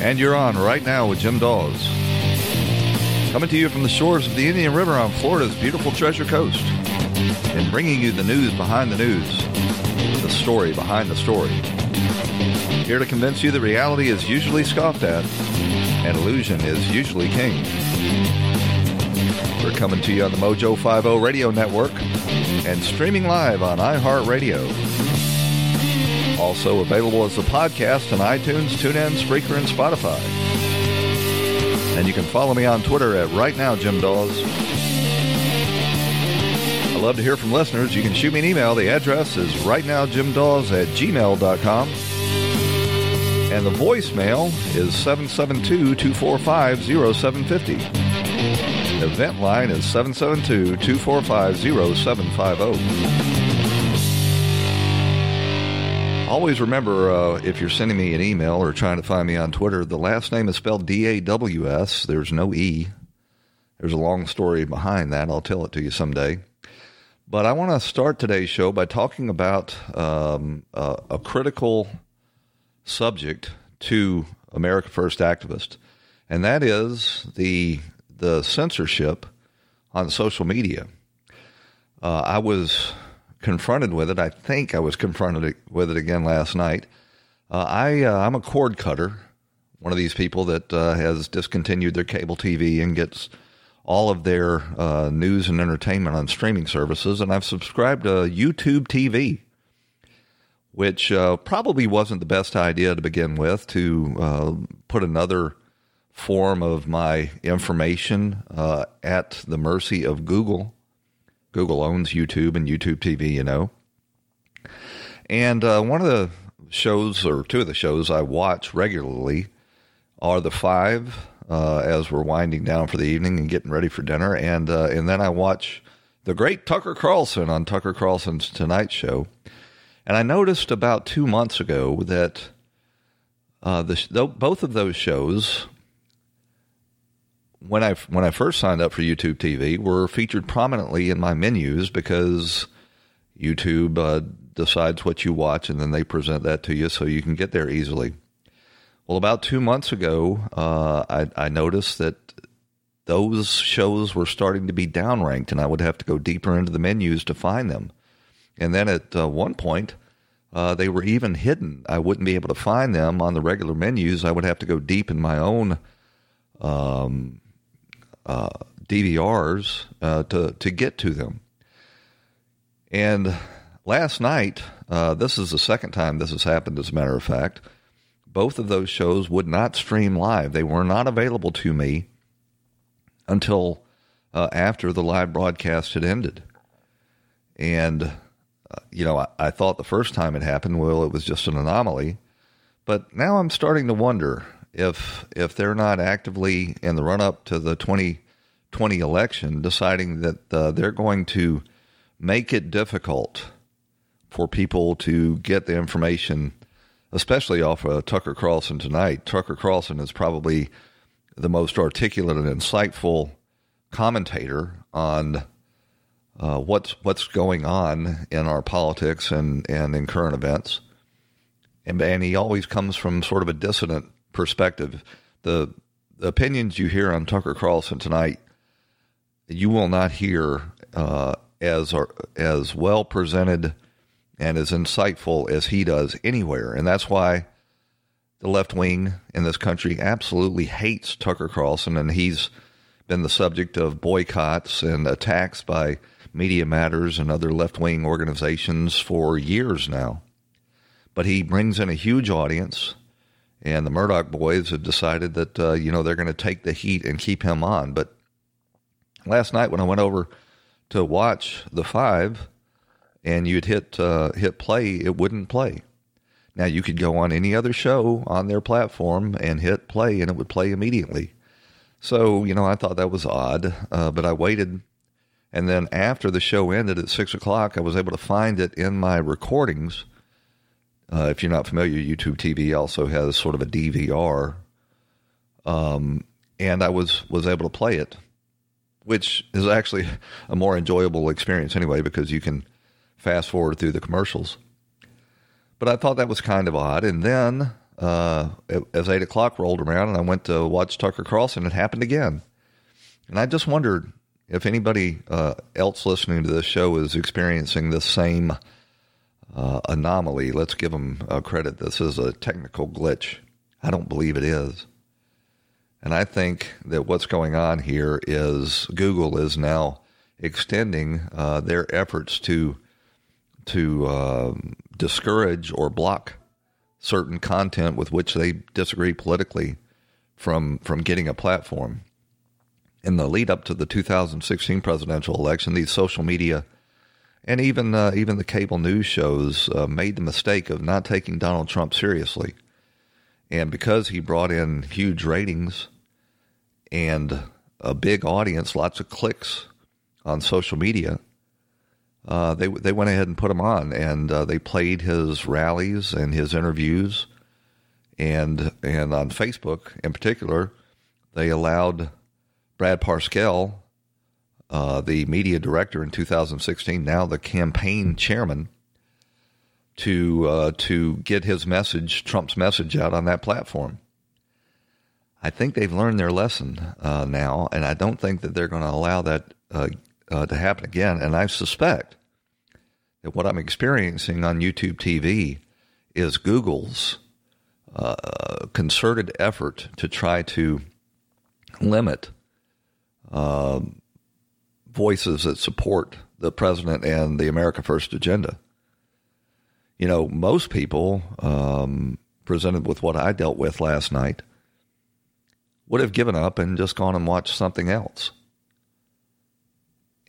And you're on right now with Jim Dawes. Coming to you from the shores of the Indian River on Florida's beautiful Treasure Coast. And bringing you the news behind the news, the story behind the story. Here to convince you that reality is usually scoffed at and illusion is usually king. We're coming to you on the Mojo 50 radio network and streaming live on iHeartRadio. Also available as a podcast on iTunes, TuneIn, Spreaker, and Spotify. And you can follow me on Twitter at Right Now Jim Dawes. I love to hear from listeners. You can shoot me an email. The address is rightnowjimdawes at gmail.com. And the voicemail is 772 245 0750. Event line is 772 245 0750. Always remember uh, if you're sending me an email or trying to find me on Twitter, the last name is spelled D A W S. There's no E. There's a long story behind that. I'll tell it to you someday. But I want to start today's show by talking about um, uh, a critical subject to America First activists, and that is the the censorship on social media. Uh, I was confronted with it. I think I was confronted with it again last night. Uh, I uh, I'm a cord cutter, one of these people that uh, has discontinued their cable TV and gets all of their uh, news and entertainment on streaming services, and I've subscribed to YouTube TV which uh, probably wasn't the best idea to begin with to uh, put another form of my information at the mercy of Google. Google owns YouTube and YouTube TV, you know. And uh, one of the shows, or two of the shows I watch regularly, are the five uh, as we're winding down for the evening and getting ready for dinner, and uh, and then I watch the great Tucker Carlson on Tucker Carlson's Tonight Show. And I noticed about two months ago that uh, the, both of those shows, when I when I first signed up for YouTube TV, were featured prominently in my menus because YouTube uh, decides what you watch and then they present that to you so you can get there easily. Well, about two months ago, uh, I, I noticed that those shows were starting to be downranked, and I would have to go deeper into the menus to find them. And then at uh, one point, uh, they were even hidden. I wouldn't be able to find them on the regular menus. I would have to go deep in my own um, uh, DVRs uh, to to get to them. And last night, uh, this is the second time this has happened. As a matter of fact, both of those shows would not stream live. They were not available to me until uh, after the live broadcast had ended, and you know, I, I, thought the first time it happened, well, it was just an anomaly. But now I'm starting to wonder if if they're not actively in the run up to the 2020 election deciding that uh, they're going to make it difficult for people to get the information, especially off of Tucker Carlson tonight. Tucker Carlson is probably the most articulate and insightful commentator on uh, what's what's going on in our politics and, and in current events. And, and he always comes from sort of a dissonant perspective. The, the opinions you hear on Tucker Carlson tonight, you will not hear uh, as as well presented and as insightful as he does anywhere. And that's why the left wing in this country absolutely hates Tucker Carlson, and he's been the subject of boycotts and attacks by Media Matters and other left wing organizations for years now. But he brings in a huge audience, and the Murdoch boys have decided that uh, you know they're going to take the heat and keep him on. But last night when I went over to watch the five, and you'd hit uh, hit play, it wouldn't play. Now you could go on any other show on their platform and hit play, and it would play immediately. So you know, I thought that was odd, uh, but I waited and then after the show ended at six o'clock, I was able to find it in my recordings. Uh, if you're not familiar, YouTube TV also has sort of a DVR, um, and I was was able to play it, which is actually a more enjoyable experience anyway because you can fast forward through the commercials. But I thought that was kind of odd, and then uh, as eight o'clock rolled around and I went to watch Tucker Carlson, it happened again. And I just wondered if anybody uh, else listening to this show is experiencing the same uh, anomaly. Let's give them uh, credit. This is a technical glitch. I don't believe it is. And I think that what's going on here is Google is now extending uh, their efforts to to um, discourage or block certain content with which they disagree politically from from getting a platform. In the lead up to the 2016 presidential election, these social media and even uh, even the cable news shows uh, made the mistake of not taking Donald Trump seriously. And because he brought in huge ratings and a big audience, lots of clicks on social media, uh, they they went ahead and put him on, and uh, they played his rallies and his interviews, and and on Facebook in particular, they allowed Brad Parscale, uh, the media director in 2016, now the campaign chairman, to uh, to get his message, Trump's message, out on that platform. I think they've learned their lesson uh, now, and I don't think that they're going to allow that uh, uh, to happen again. And I suspect that what I'm experiencing on YouTube TV is Google's uh, concerted effort to try to limit voices that support the president and the America First agenda. You know, most people um, presented with what I dealt with last night would have given up and just gone and watched something else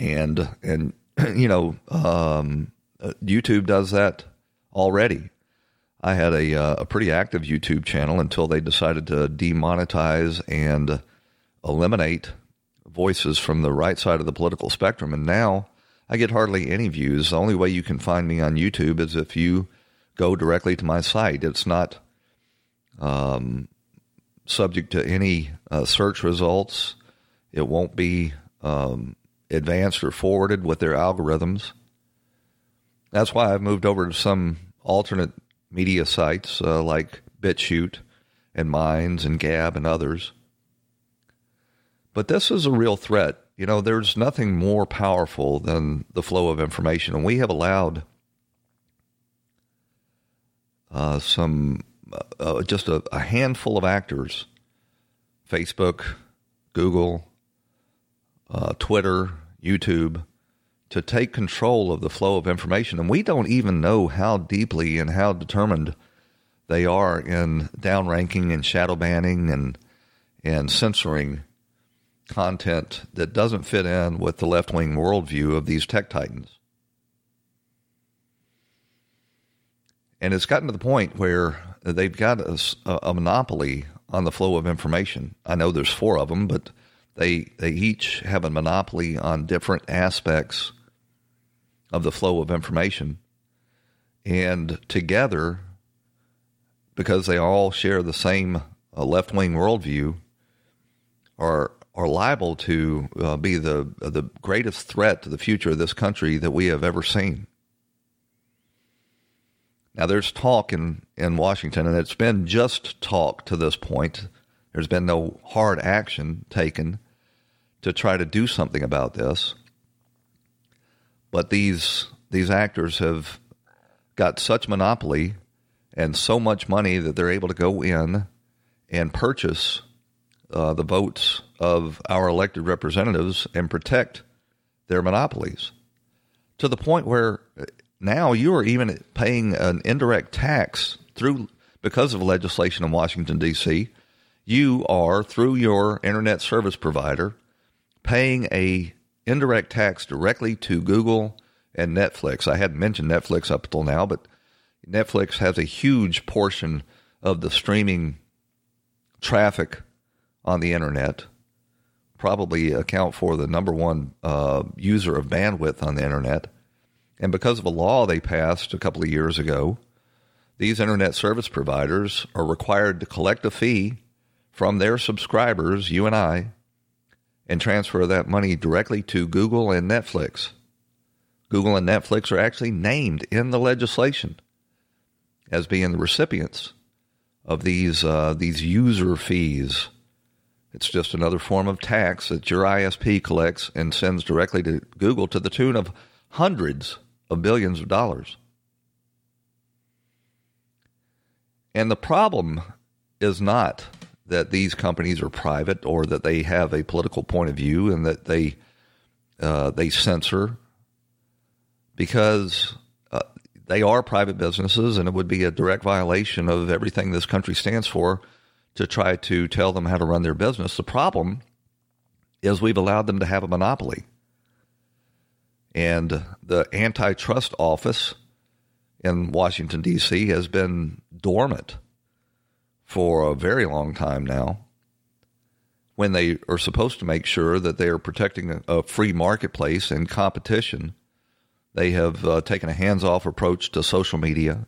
and and you know um, YouTube does that already. I had a uh, a pretty active YouTube channel until they decided to demonetize and eliminate voices from the right side of the political spectrum, and now I get hardly any views. The only way you can find me on YouTube is if you go directly to my site. It's not um, subject to any uh, search results. It won't be um, advanced or forwarded with their algorithms. That's why I've moved over to some alternate media sites uh, like BitChute and Minds and Gab and others. But this is a real threat. You know, there's nothing more powerful than the flow of information, and we have allowed uh, some uh, uh just a, a handful of actors, Facebook, Google, uh, Twitter, YouTube, to take control of the flow of information. And we don't even know how deeply and how determined they are in downranking and shadow banning and and censoring content that doesn't fit in with the left wing worldview of these tech titans. And it's gotten to the point where they've got a, a monopoly on the flow of information. I know there's four of them, but they they each have a monopoly on different aspects of the flow of information, and together, because they all share the same uh, left wing worldview, are are liable to uh, be the the greatest threat to the future of this country that we have ever seen. Now, there's talk in, in Washington, and it's been just talk to this point. There's been no hard action taken to try to do something about this. But these these actors have got such monopoly and so much money that they're able to go in and purchase uh, the votes of our elected representatives and protect their monopolies to the point where now you are even paying an indirect tax through because of legislation in Washington D.C you are through your internet service provider paying a indirect tax directly to Google and Netflix. I hadn't mentioned Netflix up until now, but Netflix has a huge portion of the streaming traffic on the internet. Probably account for the number one uh, user of bandwidth on the internet. And because of a law they passed a couple of years ago, these internet service providers are required to collect a fee from their subscribers, you and I, and transfer that money directly to Google and Netflix. Google and Netflix are actually named in the legislation as being the recipients of these uh, these user fees. It's just another form of tax that your ISP collects and sends directly to Google to the tune of hundreds of billions of dollars. And the problem is not that these companies are private or that they have a political point of view and that they uh, they censor because uh, they are private businesses and it would be a direct violation of everything this country stands for to try to tell them how to run their business. The problem is we've allowed them to have a monopoly. And the antitrust office in Washington, D.C. has been dormant for a very long time now when they are supposed to make sure that they are protecting a, free marketplace and competition. They have uh, taken a hands off approach to social media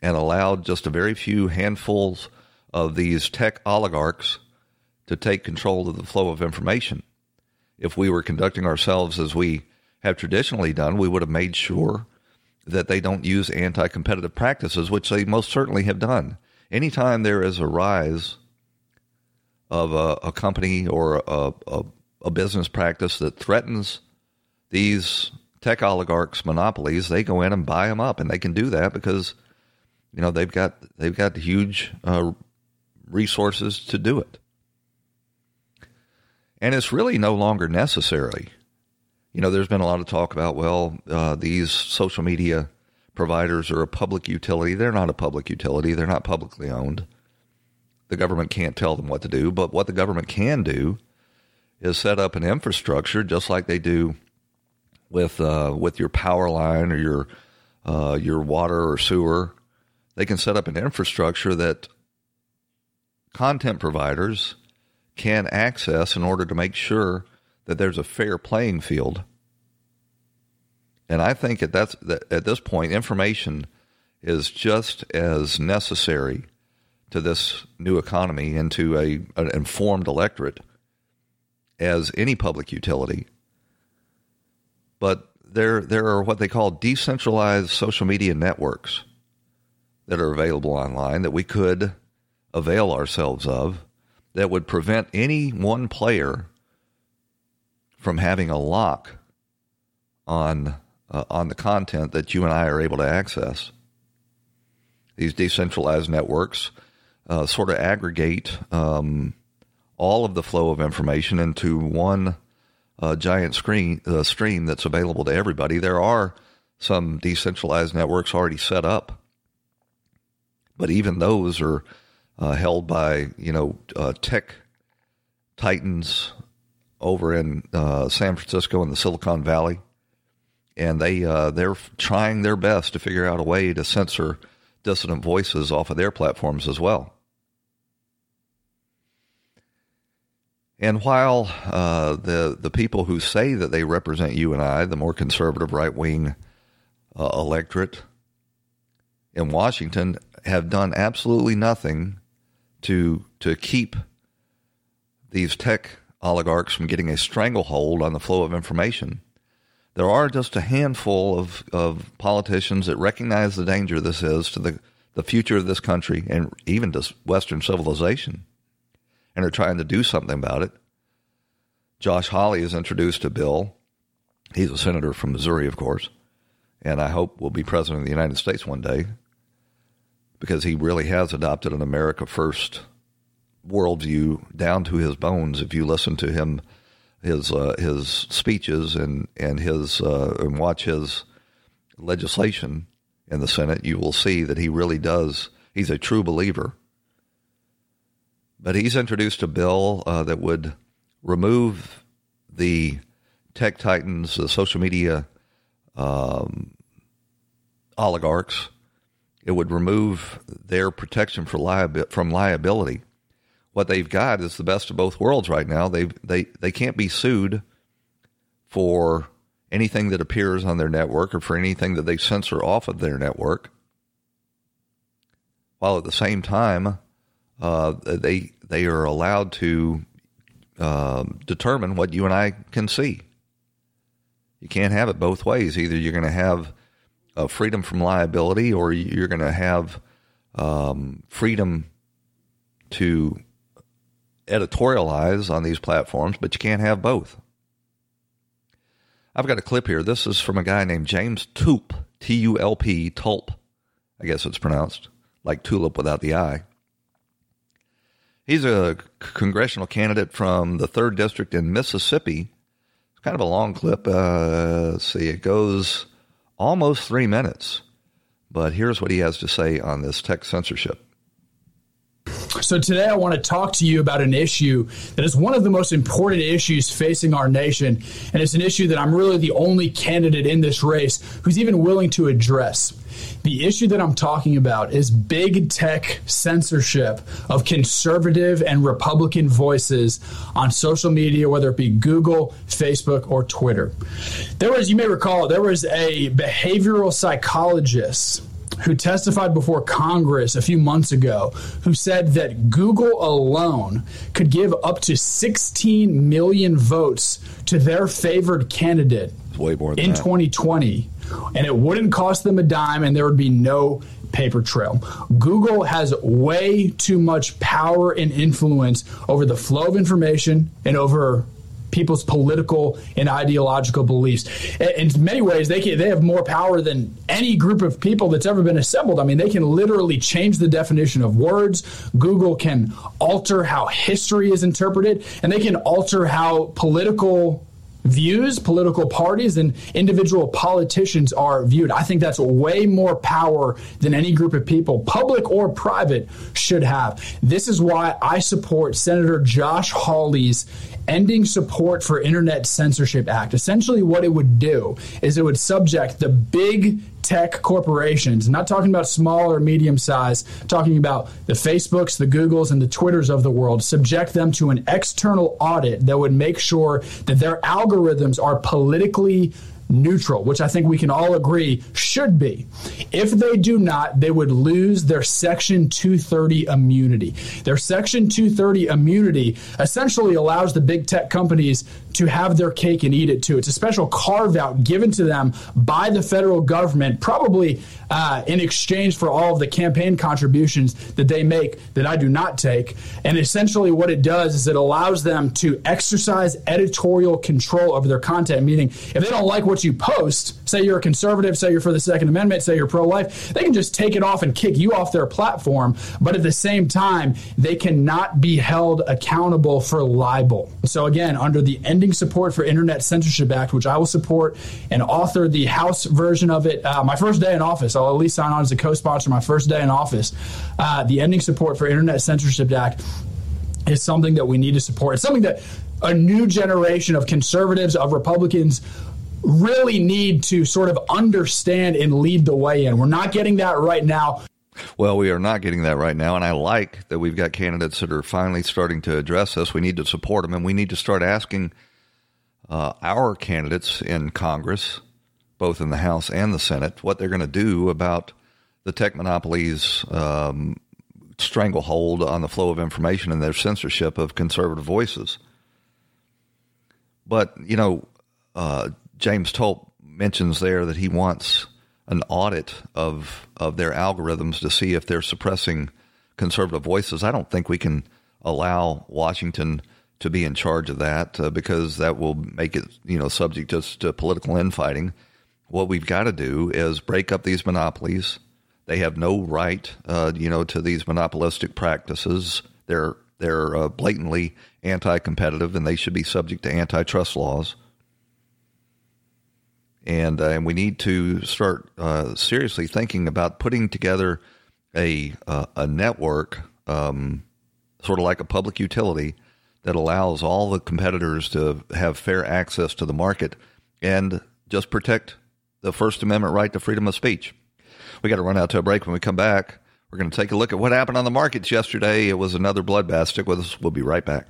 and allowed just a very few handfuls of these tech oligarchs to take control of the flow of information. If we were conducting ourselves as we have traditionally done, we would have made sure that they don't use anti competitive practices, which they most certainly have done. Anytime there is a rise of a, a company or a, a, a business practice that threatens these tech oligarchs' monopolies, they go in and buy them up, and they can do that because you know they've got they've got huge uh, resources to do it, and it's really no longer necessary you know, there's been a lot of talk about, well, uh, these social media providers are a public utility. They're not a public utility, they're not publicly owned. The government can't tell them what to do, but what the government can do is set up an infrastructure just like they do with uh, with your power line or your uh, your water or sewer. They can set up an infrastructure that content providers can access in order to make sure that there's a fair playing field. And I think at that's that at this point, information is just as necessary to this new economy and to a an informed electorate as any public utility. But there there are what they call decentralized social media networks that are available online that we could avail ourselves of that would prevent any one player from having a lock on uh, on the content that you and I are able to access. These decentralized networks uh, sort of aggregate um, all of the flow of information into one uh, giant screen uh, stream that's available to everybody. There are some decentralized networks already set up, but even those are uh, held by you know uh, tech titans over in uh, San Francisco in the Silicon Valley, and they uh, they're trying their best to figure out a way to censor dissident voices off of their platforms as well. And while uh, the the people who say that they represent you and I, the more conservative right wing uh, electorate in Washington, have done absolutely nothing to to keep these tech oligarchs from getting a stranglehold on the flow of information. There are just a handful of, of politicians that recognize the danger this is to the, the future of this country and even to Western civilization and are trying to do something about it. Josh Hawley has introduced a bill. He's a senator from Missouri, of course, and I hope will be president of the United States one day because he really has adopted an America First worldview down to his bones. If you listen to him, his uh, his speeches and and his uh, and watch his legislation in the Senate, you will see that he really does. He's a true believer. But he's introduced a bill uh, that would remove the tech titans, the social media um, oligarchs. It would remove their protection for liabi- from liability what they've got is the best of both worlds right now. They they they can't be sued for anything that appears on their network or for anything that they censor off of their network, while at the same time uh, they they are allowed to uh, determine what you and I can see. You can't have it both ways. Either you're going to have uh, freedom from liability, or you're going to have um, freedom to editorialize on these platforms, but you can't have both. I've got a clip here. This is from a guy named James Tulp, T U L P, Tulp, I guess it's pronounced, like tulip without the I. He's a congressional candidate from the 3rd District in Mississippi. It's kind of a long clip. Uh, see, it goes almost three minutes. But here's what he has to say on this tech censorship. So, today I want to talk to you about an issue that is one of the most important issues facing our nation. And it's an issue that I'm really the only candidate in this race who's even willing to address. The issue that I'm talking about is big tech censorship of conservative and Republican voices on social media, whether it be Google, Facebook, or Twitter. There was, you may recall, there was a behavioral psychologist who testified before Congress a few months ago, who said that Google alone could give up to 16 million votes to their favored candidate in that. 2020, and it wouldn't cost them a dime, and there would be no paper trail. Google has way too much power and influence over the flow of information and over people's political and ideological beliefs. In many ways, they can, they have more power than any group of people that's ever been assembled. I mean, they can literally change the definition of words. Google can alter how history is interpreted, and they can alter how political views, political parties, and individual politicians are viewed. I think that's way more power than any group of people, public or private, should have. This is why I support Senator Josh Hawley's Ending Support for Internet Censorship Act. Essentially, what it would do is it would subject the big tech corporations, not talking about small or medium size, talking about the Facebooks, the Googles, and the Twitters of the world, subject them to an external audit that would make sure that their algorithms are politically neutral, which I think we can all agree should be. If they do not, they would lose their Section 230 immunity. Their Section 230 immunity essentially allows the big tech companies to have their cake and eat it too. It's a special carve out given to them by the federal government, probably uh, in exchange for all of the campaign contributions that they make that I do not take. And essentially, what it does is it allows them to exercise editorial control over their content, meaning if they don't like what you post, say you're a conservative, say you're for the Second Amendment, say you're pro life, they can just take it off and kick you off their platform. But at the same time, they cannot be held accountable for libel. So, again, under the Ending Support for Internet Censorship Act, which I will support and author the House version of it, uh, my first day in office, I'll at least sign on as a co sponsor my first day in office. Uh, the Ending Support for Internet Censorship Act is something that we need to support. It's something that a new generation of conservatives, of Republicans, really need to sort of understand and lead the way in. We're not getting that right now. Well, we are not getting that right now, and I like that we've got candidates that are finally starting to address this. We need to support them, and we need to start asking uh, our candidates in Congress, both in the House and the Senate, what they're going to do about the tech monopolies' um, stranglehold on the flow of information and their censorship of conservative voices. But, you know, uh, James Tulp mentions there that he wants an audit of of their algorithms to see if they're suppressing conservative voices. I don't think we can allow Washington to be in charge of that uh, because that will make it you know subject just to political infighting. What we've got to do is break up these monopolies. They have no right, uh, you know, to these monopolistic practices. They're they're uh, blatantly anti-competitive, and they should be subject to antitrust laws and uh, and we need to start uh, seriously thinking about putting together a uh, a network, um, sort of like a public utility, that allows all the competitors to have fair access to the market and just protect the First Amendment right to freedom of speech. We got to run out to a break. When we come back, we're going to take a look at what happened on the markets yesterday. It was another bloodbath. Stick with us. We'll be right back.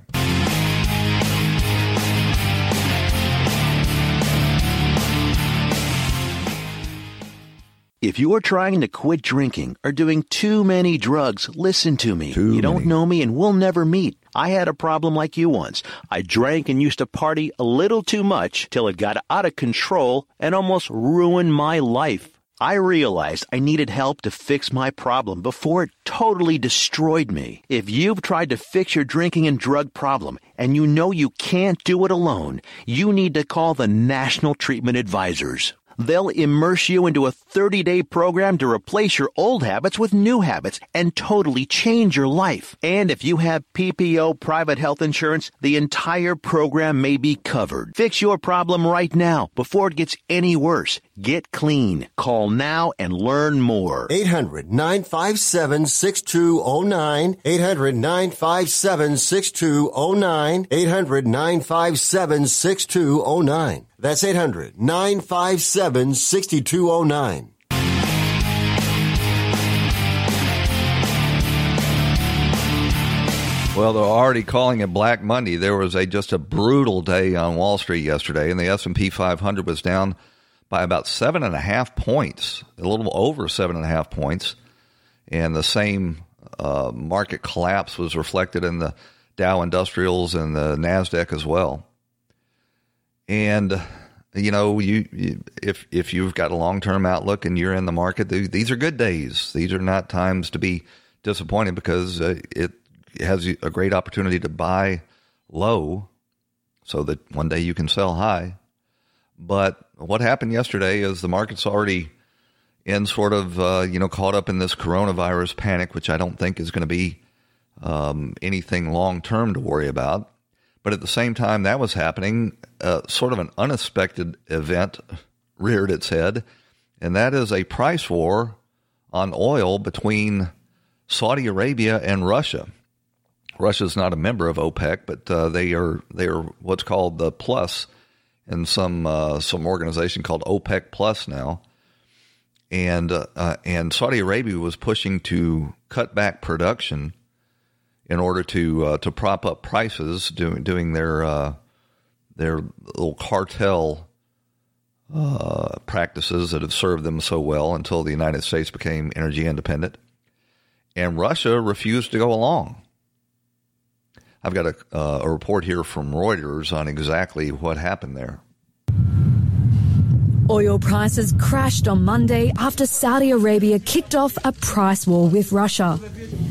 If you are trying to quit drinking or doing too many drugs, listen to me. Too you don't many. know me and we'll never meet. I had a problem like you once. I drank and used to party a little too much till it got out of control and almost ruined my life. I realized I needed help to fix my problem before it totally destroyed me. If you've tried to fix your drinking and drug problem and you know you can't do it alone, you need to call the National Treatment Advisors. They'll immerse you into a 30 day program to replace your old habits with new habits and totally change your life. And if you have PPO private health insurance, the entire program may be covered. Fix your problem right now before it gets any worse. Get clean. Call now and learn more. 800 957 6209. 800 957 6209. 800 957 6209. That's 800 957 6209. Well, they're already calling it Black Monday. There was a just a brutal day on Wall Street yesterday, and the S and P 500 was down by about seven and a half points, a little over seven and a half points, and the same uh, market collapse was reflected in the Dow Industrials and the Nasdaq as well. And you know, you, you if if you've got a long term outlook and you're in the market, these are good days. These are not times to be disappointed because uh, it has a great opportunity to buy low, so that one day you can sell high. But what happened yesterday is the market's already in sort of uh, you know caught up in this coronavirus panic, which I don't think is going to be um, anything long term to worry about. But at the same time that was happening, uh, sort of an unexpected event reared its head, and that is a price war on oil between Saudi Arabia and Russia. Russia is not a member of OPEC, but uh, they are they are what's called the plus in some uh, some organization called OPEC Plus now, and uh, and Saudi Arabia was pushing to cut back production in order to uh, to prop up prices, doing doing their uh, their little cartel uh, practices that have served them so well until the United States became energy independent, and Russia refused to go along. I've got a, uh, a report here from Reuters on exactly what happened there. Oil prices crashed on Monday after Saudi Arabia kicked off a price war with Russia.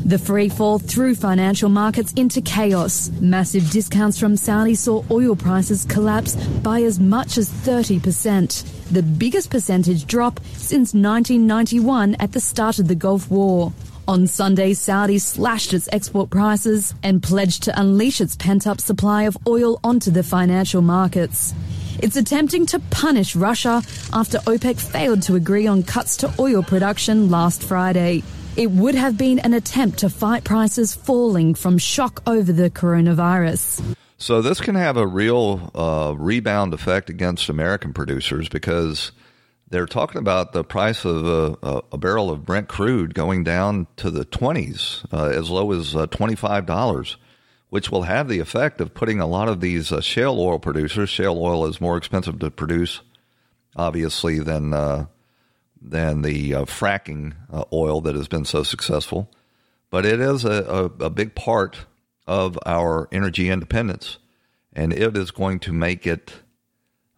The free fall threw financial markets into chaos. Massive discounts from Saudi saw oil prices collapse by as much as 30%, the biggest percentage drop since 1991 at the start of the Gulf War. On Sunday, Saudi slashed its export prices and pledged to unleash its pent up supply of oil onto the financial markets. It's attempting to punish Russia after OPEC failed to agree on cuts to oil production last Friday. It would have been an attempt to fight prices falling from shock over the coronavirus. So, this can have a real uh, rebound effect against American producers because they're talking about the price of a, a barrel of Brent crude going down to the 20s, uh, as low as uh, $25 which will have the effect of putting a lot of these uh, shale oil producers. Shale oil is more expensive to produce, obviously, than uh, than the uh, fracking uh, oil that has been so successful. But it is a, a, a, big part of our energy independence, and it is going to make it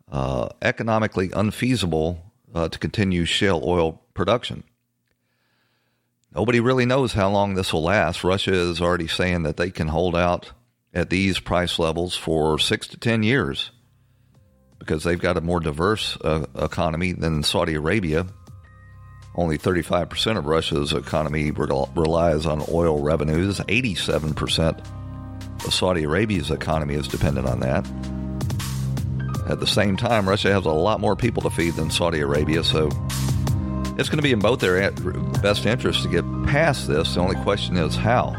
uh, economically unfeasible uh, to continue shale oil production. Nobody really knows how long this will last. Russia is already saying that they can hold out at these price levels for six to 10 years because they've got a more diverse uh, economy than Saudi Arabia. Only 35% of Russia's economy relies on oil revenues. 87% of Saudi Arabia's economy is dependent on that. At the same time, Russia has a lot more people to feed than Saudi Arabia, so it's going to be in both their best interest to get past this. The only question is how.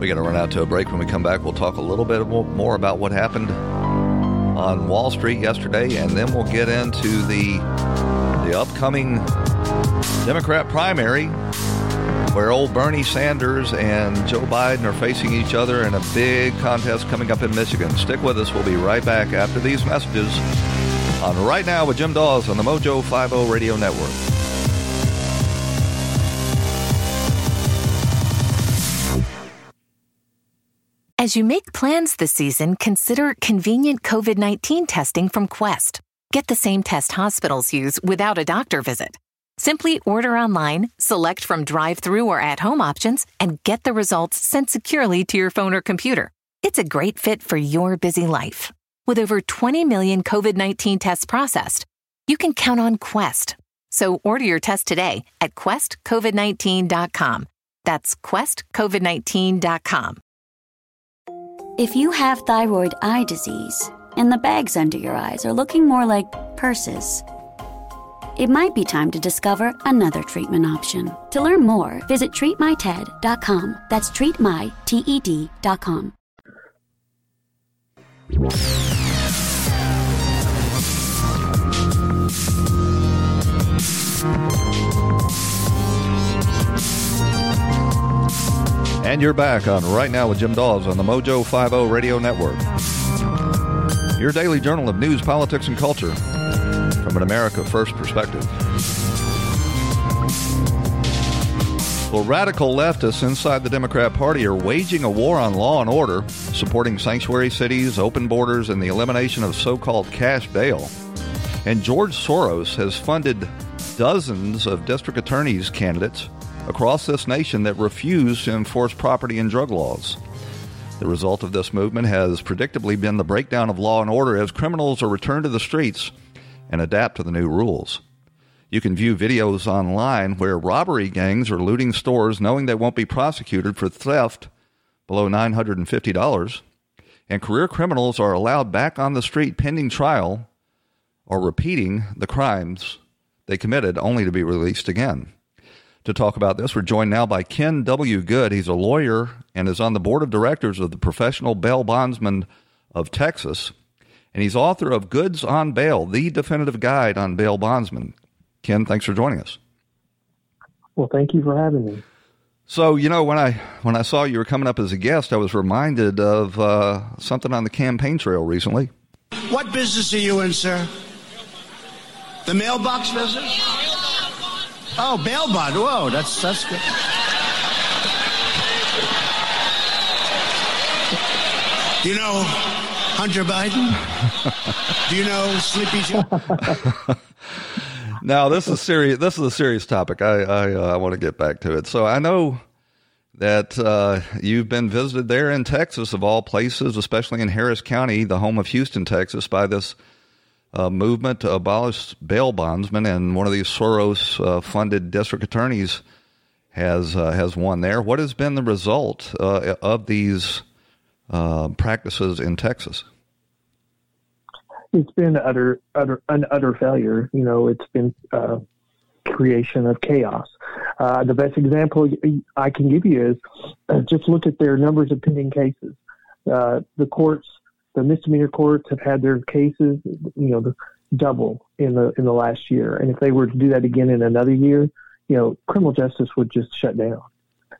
We got to run out to a break. When we come back, we'll talk a little bit more about what happened on Wall Street yesterday, and then we'll get into the upcoming Democrat primary, where old Bernie Sanders and Joe Biden are facing each other in a big contest coming up in Michigan. Stick with us. We'll be right back after these messages on Right Now with Jim Dawes on the Mojo 50 Radio Network. As you make plans this season, consider convenient COVID 19 testing from Quest. Get the same test hospitals use without a doctor visit. Simply order online, select from drive through or at home options, and get the results sent securely to your phone or computer. It's a great fit for your busy life. With over 20 million COVID 19 tests processed, you can count on Quest. So order your test today at questcovid19.com. That's questcovid19.com. If you have thyroid eye disease and the bags under your eyes are looking more like purses, it might be time to discover another treatment option. To learn more, visit treatmyted.com. That's treatmyted.com. And you're back on Right Now with Jim Dawes on the Mojo 50 Radio Network. Your daily journal of news, politics, and culture from an America First perspective. Well, radical leftists inside the Democrat Party are waging a war on law and order, supporting sanctuary cities, open borders, and the elimination of so called cash bail. And George Soros has funded dozens of district attorneys' candidates across this nation that refuse to enforce property and drug laws. The result of this movement has predictably been the breakdown of law and order as criminals are returned to the streets and adapt to the new rules. You can view videos online where robbery gangs are looting stores knowing they won't be prosecuted for theft below $950, and career criminals are allowed back on the street pending trial or repeating the crimes they committed only to be released again. To talk about this, we're joined now by Ken W. Good. He's a lawyer and is on the board of directors of the Professional Bail Bondsman of Texas. And he's author of Goods on Bail, the definitive guide on bail bondsmen. Ken, thanks for joining us. Well, thank you for having me. So, you know, when I when I saw you were coming up as a guest, I was reminded of uh, something on the campaign trail recently. What business are you in, sir? The mailbox business? Oh, bail bond. Whoa, that's that's good. Do you know Hunter Biden? Do you know Sleepy Joe? now this is serious. This is a serious topic. I I, uh, I want to get back to it. So I know that uh, you've been visited there in Texas, of all places, especially in Harris County, the home of Houston, Texas, by this uh, movement to abolish bail bondsmen, and one of these Soros uh, district attorneys has uh, has won there. What has been the result uh, of these uh, practices in Texas? It's been utter, utter, an utter failure. You know, it's been uh, creation of chaos. the best example I can give you is just look at their numbers of pending cases. the courts the misdemeanor courts have had their cases, you know, the double in the in the last year. And if they were to do that again in another year, you know, criminal justice would just shut down.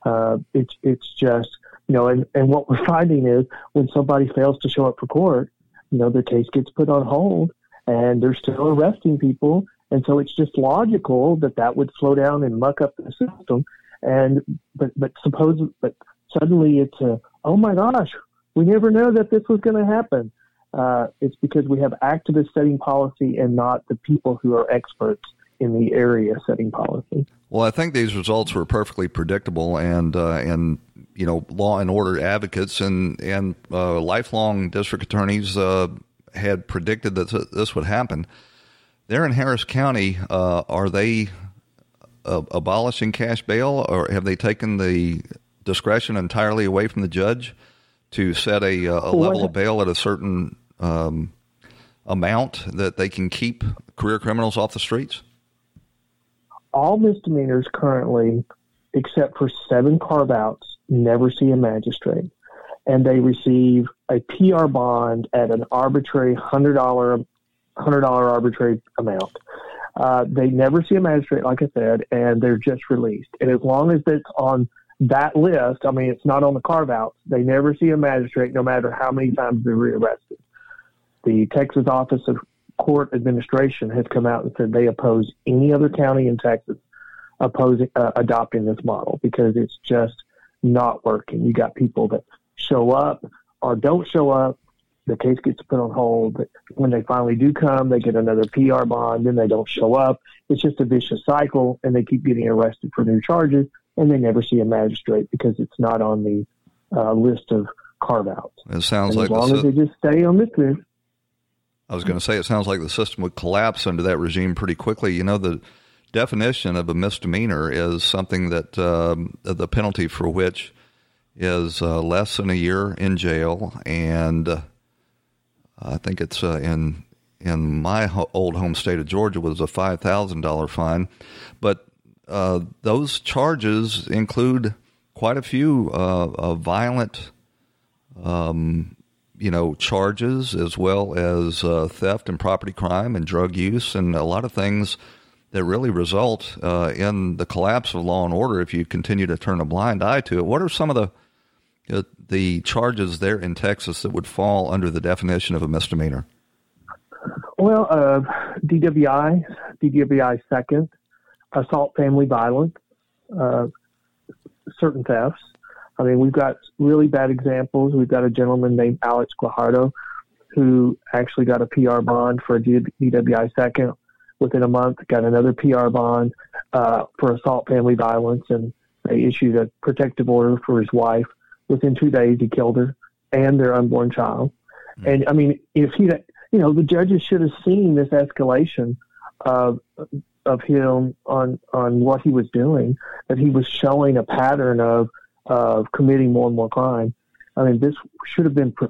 Uh, it's it's just you know, and and what we're finding is when somebody fails to show up for court, you know, their case gets put on hold, and they're still arresting people. And so it's just logical that that would slow down and muck up the system. And but but suppose but suddenly it's a oh my gosh, we never know that this was going to happen. Uh, it's because we have activists setting policy and not the people who are experts in the area setting policy. Well, I think these results were perfectly predictable, and uh, and you know, law and order advocates and and uh, lifelong district attorneys uh, had predicted that this would happen. There in Harris County, uh, are they uh, abolishing cash bail, or have they taken the discretion entirely away from the judge? To set a, uh, a level of bail at a certain um, amount that they can keep career criminals off the streets? All misdemeanors currently, except for seven carve outs, never see a magistrate. And they receive a PR bond at an arbitrary $100, $100 arbitrary amount. Uh, they never see a magistrate, like I said, and they're just released. And as long as it's on that list, I mean, it's not on the carve outs. They never see a magistrate, no matter how many times they're rearrested. The Texas Office of Court Administration has come out and said they oppose any other county in Texas opposing uh, adopting this model because it's just not working. You got people that show up or don't show up, the case gets put on hold. When they finally do come, they get another PR bond, then they don't show up. It's just a vicious cycle, and they keep getting arrested for new charges, and they never see a magistrate because it's not on the uh, list of carve outs. It sounds and like as long the, as they just stay on this list. I was going to say it sounds like the system would collapse under that regime pretty quickly. You know, the definition of a misdemeanor is something that um, the penalty for which is uh, less than a year in jail, and uh, I think it's uh, in in my ho- old home state of Georgia was a five thousand dollar fine, but uh, those charges include quite a few uh, violent. Um, you know, charges as well as uh, theft and property crime and drug use and a lot of things that really result uh, in the collapse of law and order if you continue to turn a blind eye to it. What are some of the uh, the charges there in Texas that would fall under the definition of a misdemeanor? Well, uh, DWI, DWI second, assault, family violence, uh, certain thefts, I mean, we've got really bad examples. We've got a gentleman named Alex Guajardo who actually got a PR bond for a DWI second. Within a month, got another PR bond uh, for assault, family violence, and they issued a protective order for his wife. Within two days, he killed her and their unborn child. Mm-hmm. And I mean, if he, you know, the judges should have seen this escalation of of him on on what he was doing. That he was showing a pattern of of committing more and more crime. I mean, this should have been pre-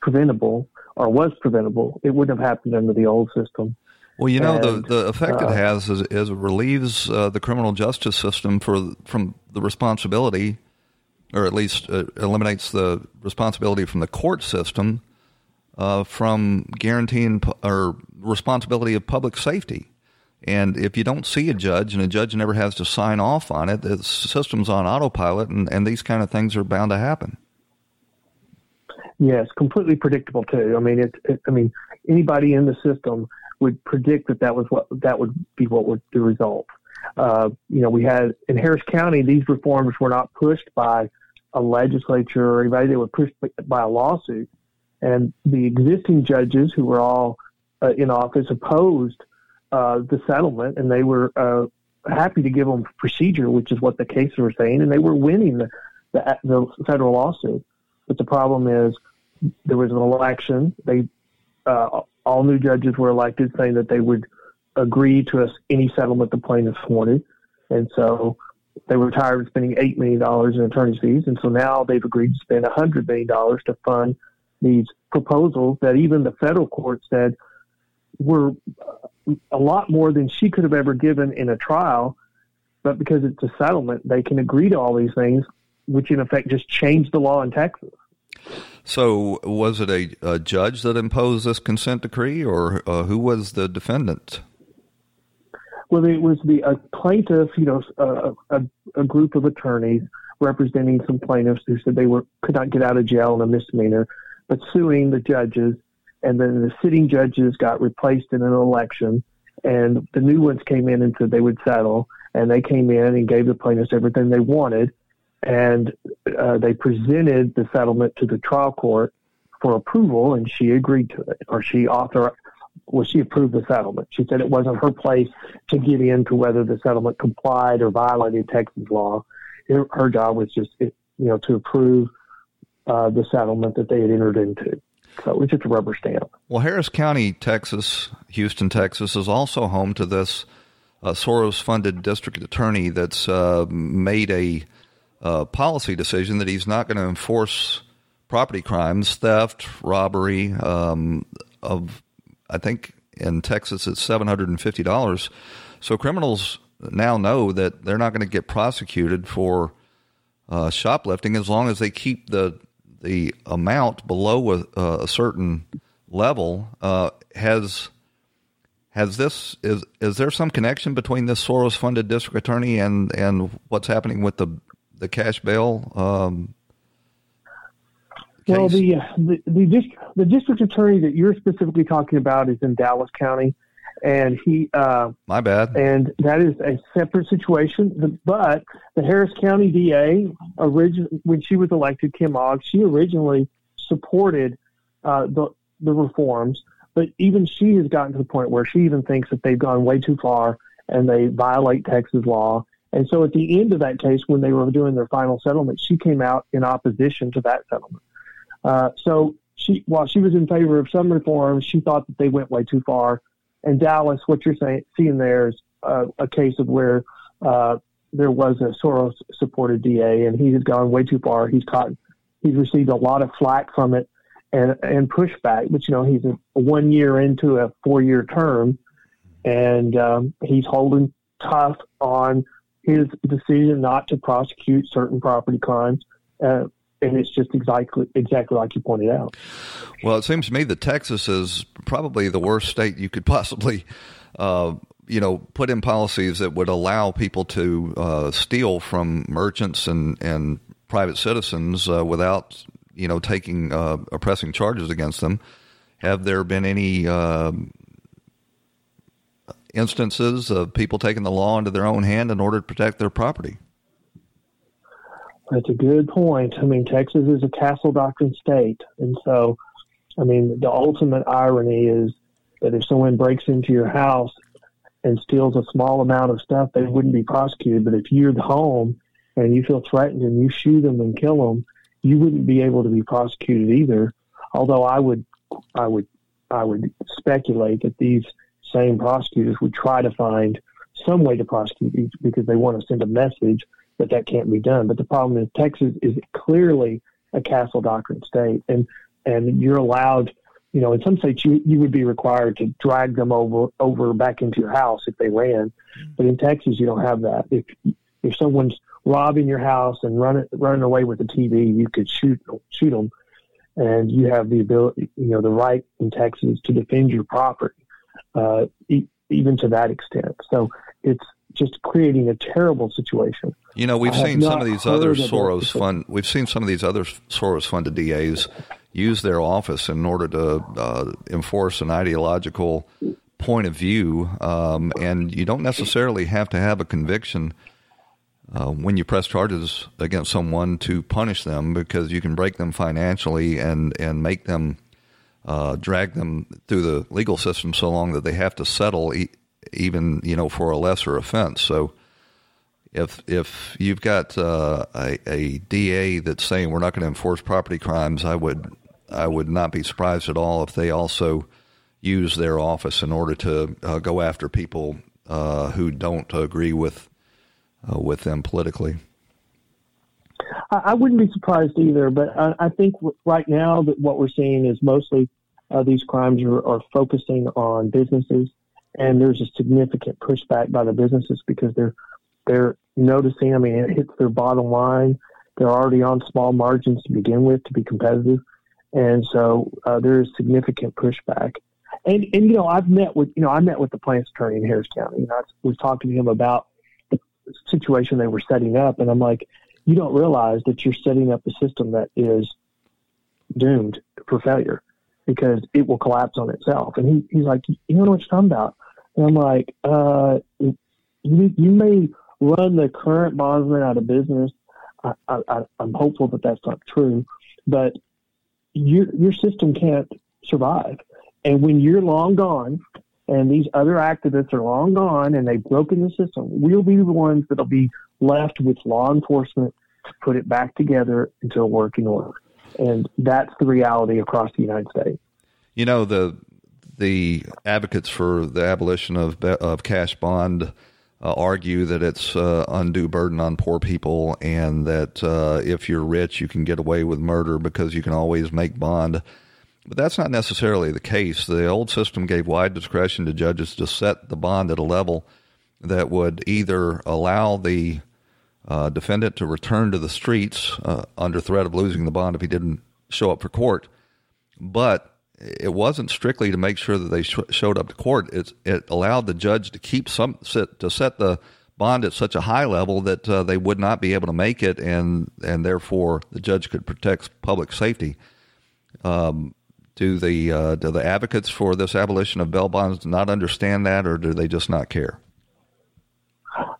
preventable or was preventable. It wouldn't have happened under the old system. Well, you know, and, the, the effect uh, it has is, is it relieves uh, the criminal justice system for from the responsibility, or at least uh, eliminates the responsibility from the court system uh, from guaranteeing or responsibility of public safety. And if you don't see a judge and a judge never has to sign off on it, the system's on autopilot and, and these kind of things are bound to happen. Yes, completely predictable too. I mean, it, it, I mean, anybody in the system would predict that that was what that would be what would the result. Uh, you know, we had in Harris County these reforms were not pushed by a legislature or anybody; they were pushed by a lawsuit, and the existing judges who were all uh, in office opposed uh, the settlement, and they were uh, happy to give them procedure, which is what the cases were saying, and they were winning the, the, the federal lawsuit. But the problem is there was an election. They uh, all new judges were elected, saying that they would agree to us any settlement the plaintiffs wanted, and so they were tired of spending eight million dollars in attorney's fees, and so now they've agreed to spend a hundred million dollars to fund these proposals that even the federal court said were a lot more than she could have ever given in a trial. But because it's a settlement, they can agree to all these things, which in effect just changed the law in Texas. So, was it a, a judge that imposed this consent decree, or uh, who was the defendant? Well, it was the a plaintiff, you know, uh, a, a group of attorneys representing some plaintiffs who said they were could not get out of jail in a misdemeanor, but suing the judges and then the sitting judges got replaced in an election, and the new ones came in and said they would settle, and they came in and gave the plaintiffs everything they wanted, and uh, they presented the settlement to the trial court for approval, and she agreed to it, or she authorized. Well, she approved the settlement. She said it wasn't her place to get into whether the settlement complied or violated Texas law. Her, job was just, you know, to approve uh, the settlement that they had entered into. So it's just a rubber stamp. Well, Harris County, Texas, Houston, Texas, is also home to this uh, Soros funded district attorney that's uh, made a uh, policy decision that he's not going to enforce property crimes, theft, robbery. Um, of I think in Texas it's seven hundred and fifty dollars. So criminals now know that they're not going to get prosecuted for uh, shoplifting as long as they keep the the amount below a, a certain level uh, has has this is is there some connection between this Soros funded district attorney and and what's happening with the the cash bail? Um, well, the, the the district the district attorney that you're specifically talking about is in Dallas County, and he uh, my bad and that is a separate situation but the harris county da origin when she was elected kim ogg she originally supported uh, the the reforms, but even she has gotten to the point where she even thinks that they've gone way too far and they violate Texas law. And so at the end of that case, when they were doing their final settlement, she came out in opposition to that settlement. Uh, so she, while she was in favor of some reforms, she thought that they went way too far. And Dallas, what you're saying, seeing there is uh, a case of where uh, there was a Soros-supported DA, and he has gone way too far. He's caught, he's received a lot of flack from it and and pushback. But you know, he's a, one year into a four year term, and um, he's holding tough on his decision not to prosecute certain property crimes. Uh, and it's just exactly exactly like you pointed out. Well, it seems to me that Texas is probably the worst state you could possibly, uh, you know, put in policies that would allow people to uh, steal from merchants and and private citizens uh, without you know, taking uh, oppressing charges against them. Have there been any uh, instances of people taking the law into their own hand in order to protect their property? That's a good point. I mean, Texas is a castle doctrine state, and so, I mean, the ultimate irony is that if someone breaks into your house and steals a small amount of stuff, they wouldn't be prosecuted. But if you're the home and you feel threatened and you shoot them and kill them, you wouldn't be able to be prosecuted either. Although I would, I would, I would speculate that these same prosecutors would try to find some way to prosecute because they want to send a message that that can't be done. But the problem is Texas is clearly a castle doctrine state, and and you're allowed, you know, in some states you you would be required to drag them over over back into your house if they ran, but in Texas you don't have that. If if someone's robbing your house and running running away with the TV, you could shoot shoot them, and you have the ability, you know, the right in Texas to defend your property, uh, e- even to that extent. So it's just creating a terrible situation. You know, we've seen some of these other Soros fund. We've seen some of these other Soros funded DAs use their office in order to uh, enforce an ideological point of view, um, and you don't necessarily have to have a conviction uh, when you press charges against someone to punish them because you can break them financially and, and make them uh, drag them through the legal system so long that they have to settle e- even you know for a lesser offense. So if if you've got uh, a, a DA that's saying we're not going to enforce property crimes, I would I would not be surprised at all if they also use their office in order to uh, go after people uh, who don't agree with uh, with them politically. I wouldn't be surprised either, but I, I think right now that what we're seeing is mostly uh, these crimes are, are focusing on businesses, and there's a significant pushback by the businesses because they're they're noticing. I mean, it hits their bottom line. They're already on small margins to begin with to be competitive, and so uh, there is significant pushback. And and you know, I've met with you know I met with the plaintiff's attorney in Harris County. You know, I was talking to him about the situation they were setting up. And I'm like, you don't realize that you're setting up a system that is doomed for failure because it will collapse on itself. And he, he's like, you know what you're talking about. And I'm like, uh, you, you may run the current bondsman out of business. I, I, I'm hopeful that that's not true, but your your system can't survive. And when you're long gone, and these other activists are long gone and they've broken the system, we'll be the ones that'll be left with law enforcement to put it back together into a working order. And that's the reality across the United States. You know, the the advocates for the abolition of of cash bond uh, argue that it's uh, undue burden on poor people, and that uh, if you're rich, you can get away with murder because you can always make bond. But that's not necessarily the case. The old system gave wide discretion to judges to set the bond at a level that would either allow the uh, defendant to return to the streets uh, under threat of losing the bond if he didn't show up for court, but it wasn't strictly to make sure that they sh- showed up to court. It's, it allowed the judge to keep some set, to set the bond at such a high level that uh, they would not be able to make it, and and therefore the judge could protect public safety. Um, do the uh, do the advocates for this abolition of bail bonds not understand that, or do they just not care?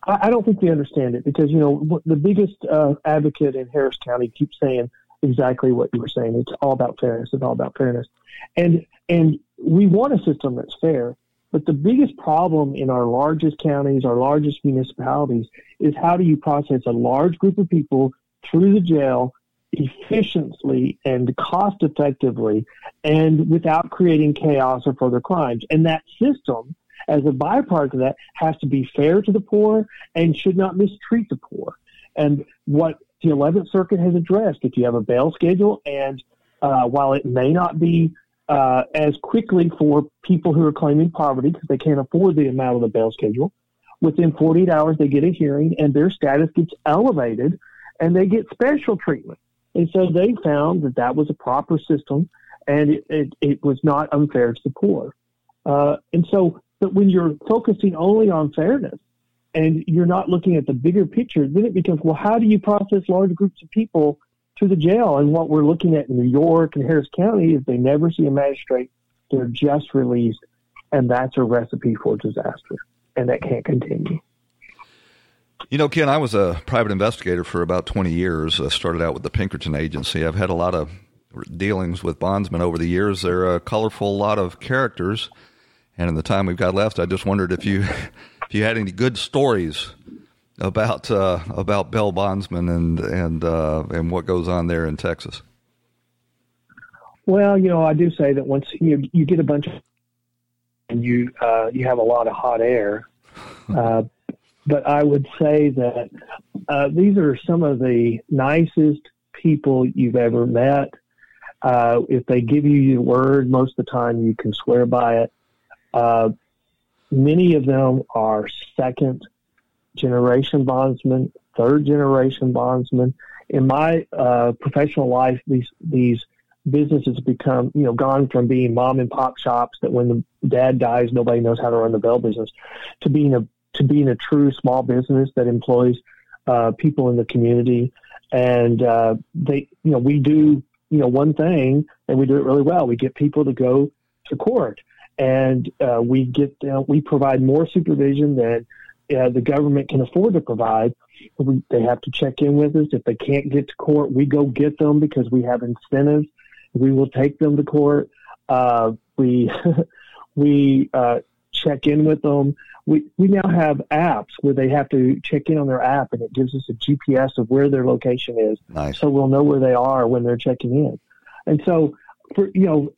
I don't think they understand it because you know the biggest uh, advocate in Harris County keeps saying exactly what you were saying. It's all about fairness. It's all about fairness, and and we want a system that's fair. But the biggest problem in our largest counties, our largest municipalities, is how do you process a large group of people through the jail efficiently and cost effectively and without creating chaos or further crimes. And that system, as a byproduct of that, has to be fair to the poor and should not mistreat the poor. And what the 11th Circuit has addressed, if you have a bail schedule, and uh, while it may not be uh, as quickly for people who are claiming poverty because they can't afford the amount of the bail schedule, within 48 hours they get a hearing and their status gets elevated and they get special treatment. And so they found that that was a proper system and it, it, it was not unfair to the poor. Uh, and so, but when you're focusing only on fairness and you're not looking at the bigger picture, then it becomes, well, how do you process large groups of people to the jail? And what we're looking at in New York and Harris County is they never see a magistrate. They're just released. And that's a recipe for disaster. And that can't continue. You know, Ken, I was a private investigator for about 20 years. I started out with the Pinkerton Agency. I've had a lot of dealings with bondsmen over the years. They're a colorful lot of characters. And in the time we've got left, I just wondered if you if you had any good stories about uh, about bail bondsmen and and uh, and what goes on there in Texas. Well, you know, I do say that once you you get a bunch of and you uh, you have a lot of hot air, uh, but I would say that uh, these are some of the nicest people you've ever met. Uh, if they give you your word, most of the time you can swear by it. Many of them are second generation bondsmen, third generation bondsmen. In my uh, professional life, these these businesses become you know gone from being mom and pop shops that when the dad dies nobody knows how to run the bell business to being a to being a true small business that employs uh, people in the community. And uh, they, you know, we do, you know, one thing, and we do it really well. We get people to go to court, and uh, we get, uh, we provide more supervision than uh, the government can afford to provide. We, they have to check in with us. If they can't get to court, we go get them because we have incentives. We will take them to court. Uh, we we uh, check in with them we, we now have apps where they have to check in on their app and it gives us a GPS of where their location is. Nice. So we'll know where they are when they're checking in. And so, for, you know,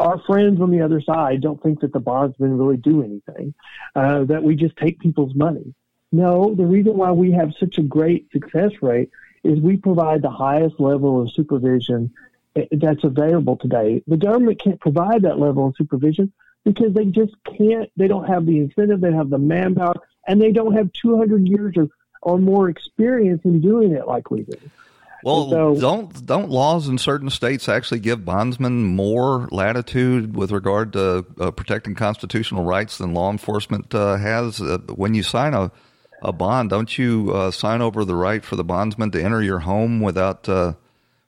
our friends on the other side don't think that the bondsmen really do anything, uh, that we just take people's money. No, the reason why we have such a great success rate is we provide the highest level of supervision eh, that's available today. The government can't provide that level of supervision because they just can't. They don't have the incentive. They have the manpower, and they don't have 200 years or, or more experience in doing it like we do. Well, so, don't don't laws in certain states actually give bondsmen more latitude with regard to uh, protecting constitutional rights than law enforcement uh, has? Uh, when you sign a a bond, don't you uh, sign over the right for the bondsman to enter your home without uh,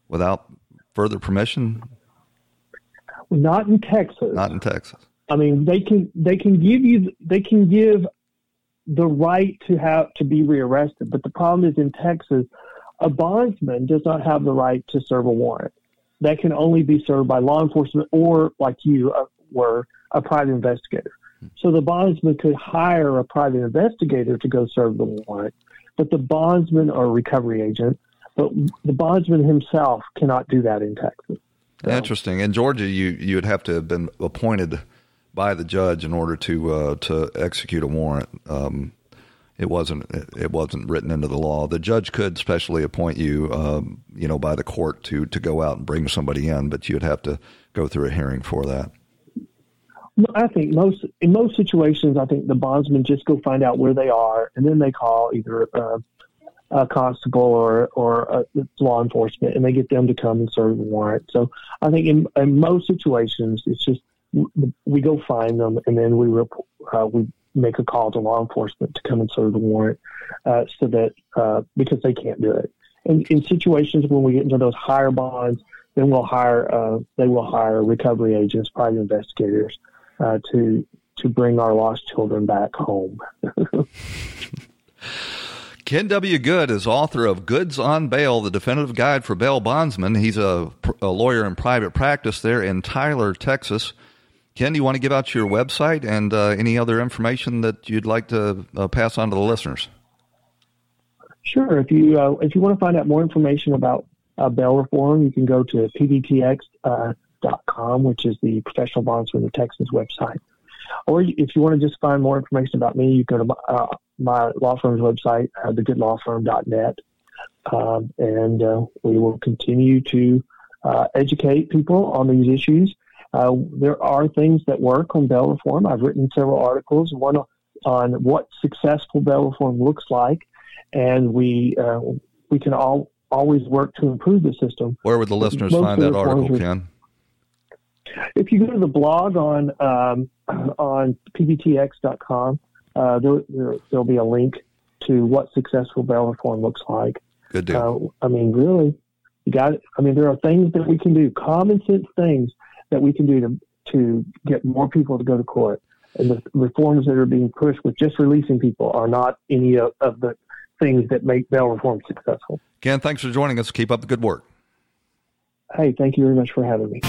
without further permission? Not in Texas. Not in Texas. I mean, they can they can give you they can give the right to have to be rearrested, but the problem is in Texas, a bondsman does not have the right to serve a warrant. That can only be served by law enforcement or, like you uh, were, a private investigator. So the bondsman could hire a private investigator to go serve the warrant, but the bondsman or recovery agent, but the bondsman himself cannot do that in Texas. So. Interesting. In Georgia, you you would have to have been appointed by the judge in order to uh, to execute a warrant. Um, it wasn't it wasn't written into the law. The judge could specially appoint you, um, you know, by the court to to go out and bring somebody in, but you'd have to go through a hearing for that. I think most in most situations, I think the bondsmen just go find out where they are, and then they call either uh, a constable or or law enforcement, and they get them to come and serve the warrant. So I think in, in most situations, it's just we go find them, and then we report, uh, we make a call to law enforcement to come and serve the warrant, uh, so that uh, because they can't do it. And in situations when we get into those higher bonds, then we'll hire uh, they will hire recovery agents, private investigators, uh, to to bring our lost children back home. Ken W. Good is author of Goods on Bail, the definitive guide for bail bondsmen. He's a, a, lawyer in private practice there in Tyler, Texas. Ken, do you want to give out your website and uh, any other information that you'd like to uh, pass on to the listeners? Sure. If you uh, if you want to find out more information about uh, bail reform, you can go to pbtx.com, uh, which is the Professional Bondsman of the Texas website. Or if you want to just find more information about me, you go to my, uh, my law firm's website, uh, thegoodlawfirm.net, um, and we will continue to educate people on these issues. Uh, there are things that work on bail reform. I've written several articles, one on what successful bail reform looks like, and we uh, we can all always work to improve the system. Where would the listeners Most find that article, Ken? If you go to the blog on um, on pbtx.com, uh, there, there will be a link to what successful bail reform looks like. Good deal. Uh, I mean, really, you got. I mean, there are things that we can do, common sense things that we can do to to get more people to go to court. And the reforms that are being pushed with just releasing people are not any of, of the things that make bail reform successful. Ken, thanks for joining us. Keep up the good work. Hey, thank you very much for having me.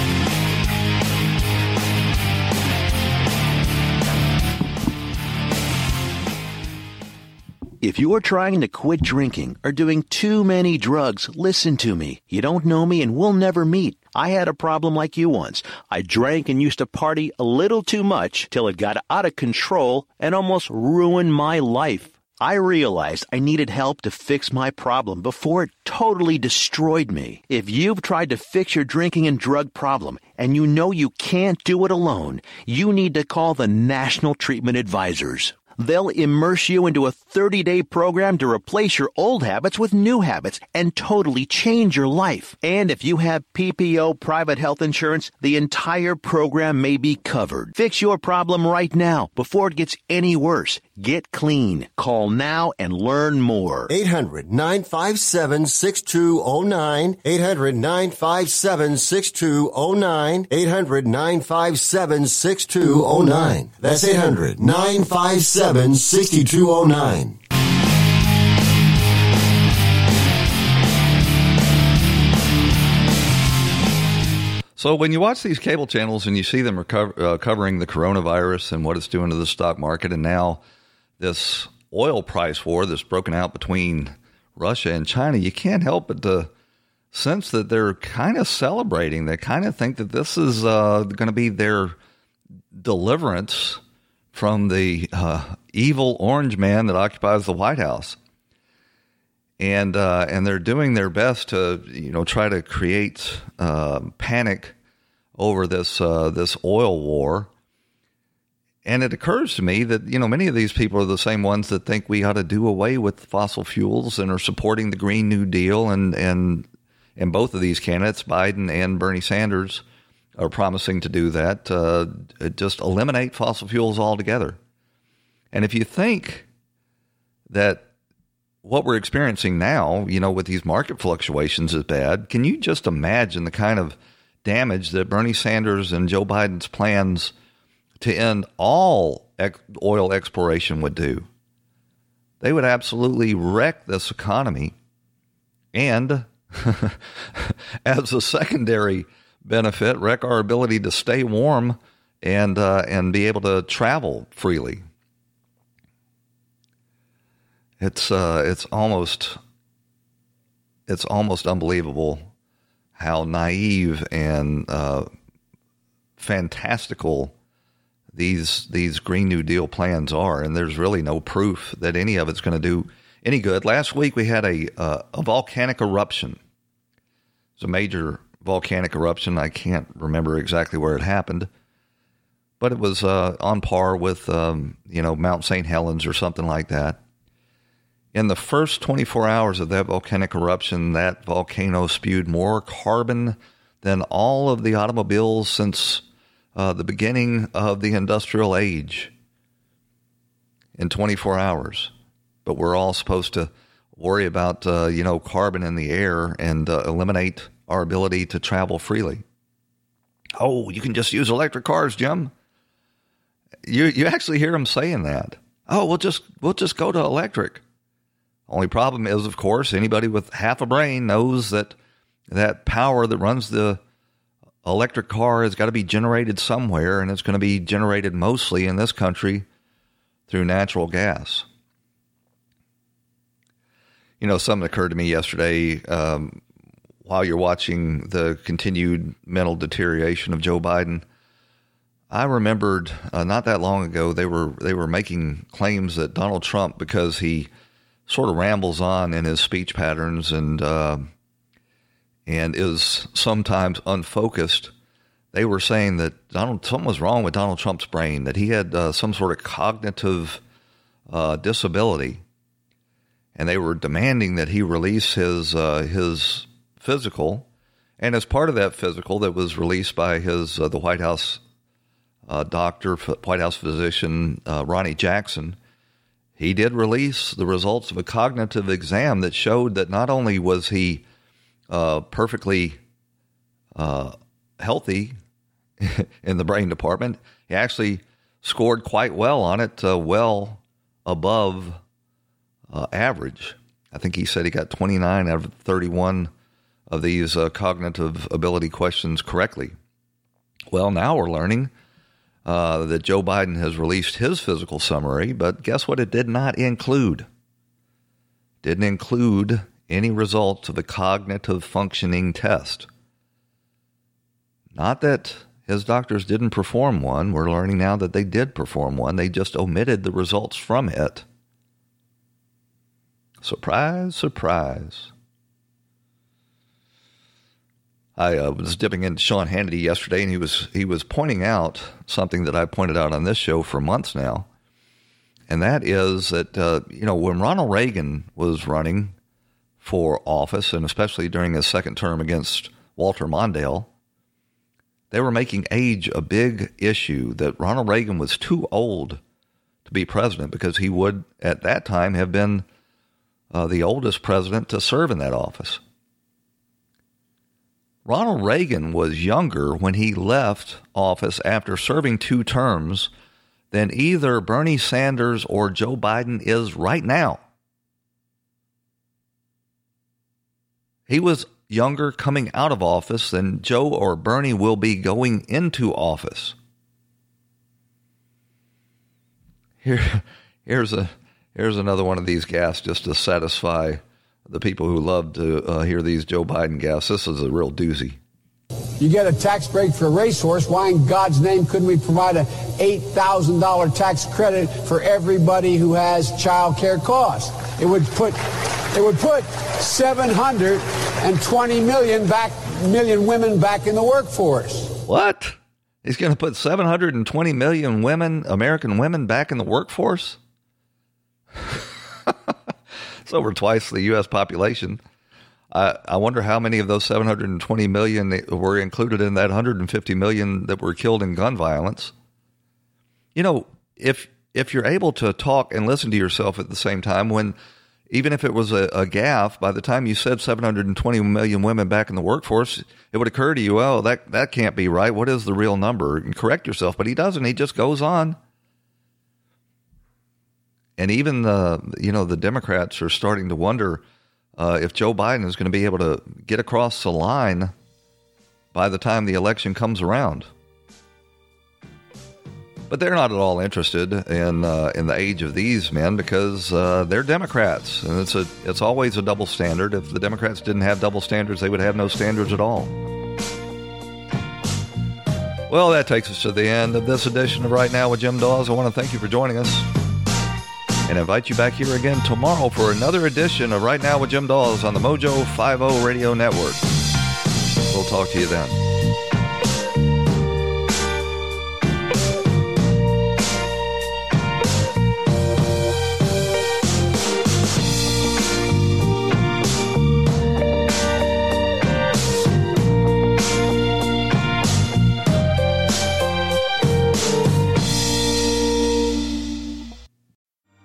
If you're trying to quit drinking or doing too many drugs, listen to me. You don't know me and we'll never meet. I had a problem like you once. I drank and used to party a little too much till it got out of control and almost ruined my life. I realized I needed help to fix my problem before it totally destroyed me. If you've tried to fix your drinking and drug problem and you know you can't do it alone, you need to call the National Treatment Advisors. They'll immerse you into a 30 day program to replace your old habits with new habits and totally change your life. And if you have PPO private health insurance, the entire program may be covered. Fix your problem right now before it gets any worse. Get clean. Call now and learn more. 800 957 6209. 800 957 6209. 800 957 6209. That's 800 957 6209. So when you watch these cable channels and you see them recover, uh, covering the coronavirus and what it's doing to the stock market, and now this oil price war that's broken out between Russia and China, you can't help but to sense that they're kind of celebrating. They kind of think that this is uh, going to be their deliverance from the uh, evil orange man that occupies the White House. And uh, and they're doing their best to you know try to create uh, panic over this uh, this oil war. And it occurs to me that you know many of these people are the same ones that think we ought to do away with fossil fuels and are supporting the Green New Deal and and and both of these candidates, Biden and Bernie Sanders, are promising to do that. Uh, just eliminate fossil fuels altogether. And if you think that what we're experiencing now, you know, with these market fluctuations is bad, can you just imagine the kind of damage that Bernie Sanders and Joe Biden's plans to end all oil exploration would do? They would absolutely wreck this economy. And as a secondary benefit, wreck our ability to stay warm and uh, and be able to travel freely. It's uh, it's almost it's almost unbelievable how naive and uh, fantastical these these Green New Deal plans are, and there's really no proof that any of it's going to do any good. Last week we had a uh, a volcanic eruption. It's a major volcanic eruption. I can't remember exactly where it happened, but it was uh, on par with um, you know Mount St. Helens or something like that. In the first 24 hours of that volcanic eruption, that volcano spewed more carbon than all of the automobiles since uh, the beginning of the industrial age in 24 hours. But we're all supposed to worry about uh, you know carbon in the air and uh, eliminate our ability to travel freely. Oh, you can just use electric cars, Jim. You you actually hear them saying that. Oh, we'll just we'll just go to electric. Only problem is, of course, anybody with half a brain knows that that power that runs the electric car has got to be generated somewhere, and it's going to be generated mostly in this country through natural gas. You know, something occurred to me yesterday um, while you're watching the continued mental deterioration of Joe Biden. I remembered uh, not that long ago they were they were making claims that Donald Trump, because he sort of rambles on in his speech patterns and uh, and is sometimes unfocused. They were saying that Donald something was wrong with Donald Trump's brain, that he had uh, some sort of cognitive uh, disability, and they were demanding that he release his uh, his physical. And as part of that physical that was released by his uh, the White House uh, doctor, White House physician Ronnie Jackson, he did release the results of a cognitive exam that showed that not only was he uh, perfectly uh, healthy in the brain department, he actually scored quite well on it, uh, well above uh, average. I think he said he got 29 out of 31 of these uh, cognitive ability questions correctly. Well, now we're learning that Joe Biden has released his physical summary, but guess what? It did not include. Didn't include any results of the cognitive functioning test. Not that his doctors didn't perform one. We're learning now that they did perform one. They just omitted the results from it. Surprise, surprise. I uh, was dipping into Sean Hannity yesterday, and he was he was pointing out something that I pointed out on this show for months now, and that is that uh, you know when Ronald Reagan was running for office, and especially during his second term against Walter Mondale, they were making age a big issue. That Ronald Reagan was too old to be president because he would at that time have been uh, the oldest president to serve in that office. Ronald Reagan was younger when he left office after serving two terms than either Bernie Sanders or Joe Biden is right now. He was younger coming out of office than Joe or Bernie will be going into office. Here, here's a here's another one of these gas just to satisfy the people who love to uh, hear these Joe Biden gaffes. This is a real doozy. You get a tax break for a racehorse. Why in God's name couldn't we provide a $8,000 tax credit for everybody who has child care costs? It would put it would put 720 million back million women back in the workforce. What? He's going to put 720 million women, American women back in the workforce? It's over twice the U.S. population. I, I wonder how many of those 720 million were included in that 150 million that were killed in gun violence. You know, if if you're able to talk and listen to yourself at the same time, when even if it was a, a gaffe, by the time you said 720 million women back in the workforce, it would occur to you, oh, that that can't be right. What is the real number? And correct yourself. But he doesn't. He just goes on and even the you know the Democrats are starting to wonder uh, if Joe Biden is going to be able to get across the line by the time the election comes around. But they're not at all interested in uh, in the age of these men because uh, they're Democrats, and it's a it's always a double standard. If the Democrats didn't have double standards, they would have no standards at all. Well, that takes us to the end of this edition of Right Now with Jim Dawes. I want to thank you for joining us and invite you back here again tomorrow for another edition of Right Now with Jim Dawes on the Mojo 50 Radio Network. We'll talk to you then.